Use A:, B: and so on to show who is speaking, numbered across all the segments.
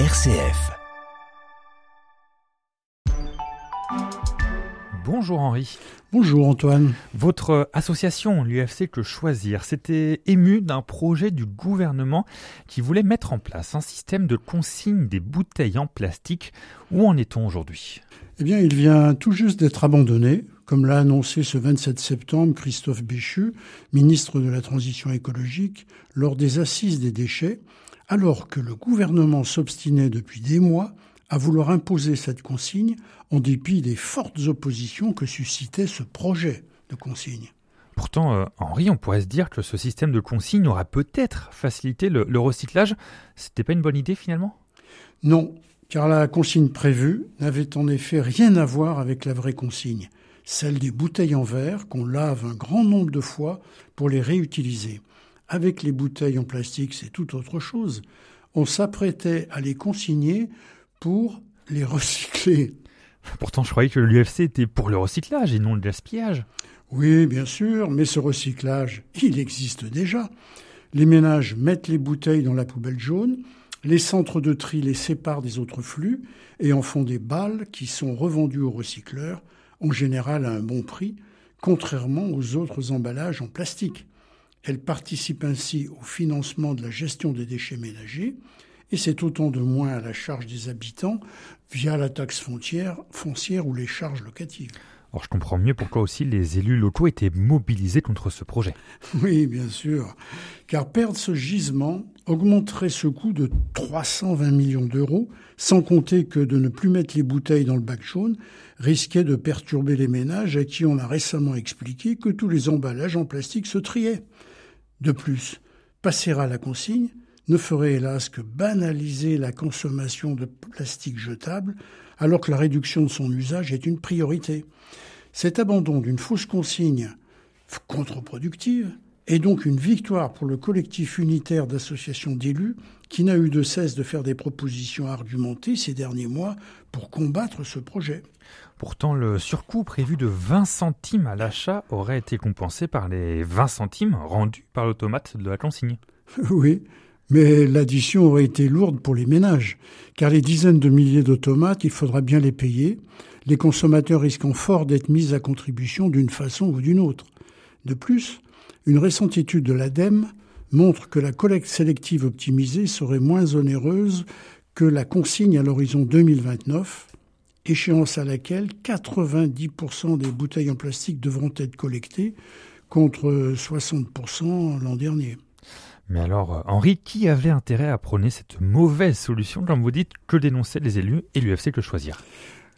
A: RCF.
B: Bonjour Henri.
C: Bonjour Antoine.
B: Votre association, l'UFC Que Choisir, s'était émue d'un projet du gouvernement qui voulait mettre en place un système de consigne des bouteilles en plastique. Où en est-on aujourd'hui?
C: Eh bien, il vient tout juste d'être abandonné, comme l'a annoncé ce 27 septembre Christophe Béchu, ministre de la Transition écologique, lors des assises des déchets, alors que le gouvernement s'obstinait depuis des mois à vouloir imposer cette consigne en dépit des fortes oppositions que suscitait ce projet de consigne.
B: Pourtant, euh, Henri, on pourrait se dire que ce système de consigne aura peut-être facilité le, le recyclage. C'était pas une bonne idée finalement?
C: Non, car la consigne prévue n'avait en effet rien à voir avec la vraie consigne, celle des bouteilles en verre qu'on lave un grand nombre de fois pour les réutiliser. Avec les bouteilles en plastique, c'est tout autre chose. On s'apprêtait à les consigner pour les recycler.
B: Pourtant, je croyais que l'UFC était pour le recyclage et non le gaspillage.
C: Oui, bien sûr, mais ce recyclage, il existe déjà. Les ménages mettent les bouteilles dans la poubelle jaune, les centres de tri les séparent des autres flux et en font des balles qui sont revendues aux recycleurs, en général à un bon prix, contrairement aux autres emballages en plastique. Elle participe ainsi au financement de la gestion des déchets ménagers et c'est autant de moins à la charge des habitants via la taxe foncière, foncière ou les charges locatives.
B: Alors je comprends mieux pourquoi aussi les élus locaux étaient mobilisés contre ce projet.
C: Oui, bien sûr, car perdre ce gisement augmenterait ce coût de 320 millions d'euros, sans compter que de ne plus mettre les bouteilles dans le bac jaune risquait de perturber les ménages à qui on a récemment expliqué que tous les emballages en plastique se triaient. De plus, passer à la consigne ne ferait hélas que banaliser la consommation de plastique jetable, alors que la réduction de son usage est une priorité. Cet abandon d'une fausse consigne contre-productive est donc une victoire pour le collectif unitaire d'associations d'élus qui n'a eu de cesse de faire des propositions argumentées ces derniers mois pour combattre ce projet.
B: Pourtant, le surcoût prévu de 20 centimes à l'achat aurait été compensé par les 20 centimes rendus par l'automate de la consigne.
C: Oui, mais l'addition aurait été lourde pour les ménages, car les dizaines de milliers d'automates, il faudra bien les payer, les consommateurs risquant fort d'être mis à contribution d'une façon ou d'une autre. De plus, une récente étude de l'ADEME montre que la collecte sélective optimisée serait moins onéreuse que la consigne à l'horizon 2029, échéance à laquelle 90% des bouteilles en plastique devront être collectées contre 60% l'an dernier.
B: Mais alors, Henri, qui avait intérêt à prôner cette mauvaise solution, comme vous dites, que dénonçaient les élus et l'UFC que choisir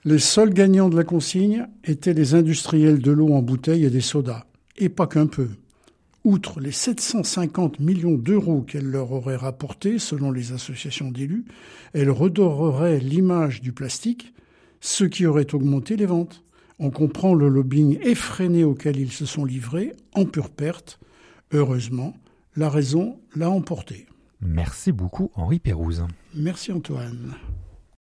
C: Les seuls gagnants de la consigne étaient les industriels de l'eau en bouteille et des sodas, et pas qu'un peu. Outre les 750 millions d'euros qu'elle leur aurait rapportés, selon les associations d'élus, elle redorerait l'image du plastique, ce qui aurait augmenté les ventes. On comprend le lobbying effréné auquel ils se sont livrés, en pure perte. Heureusement, la raison l'a emporté.
B: Merci beaucoup Henri Pérouse.
C: Merci Antoine.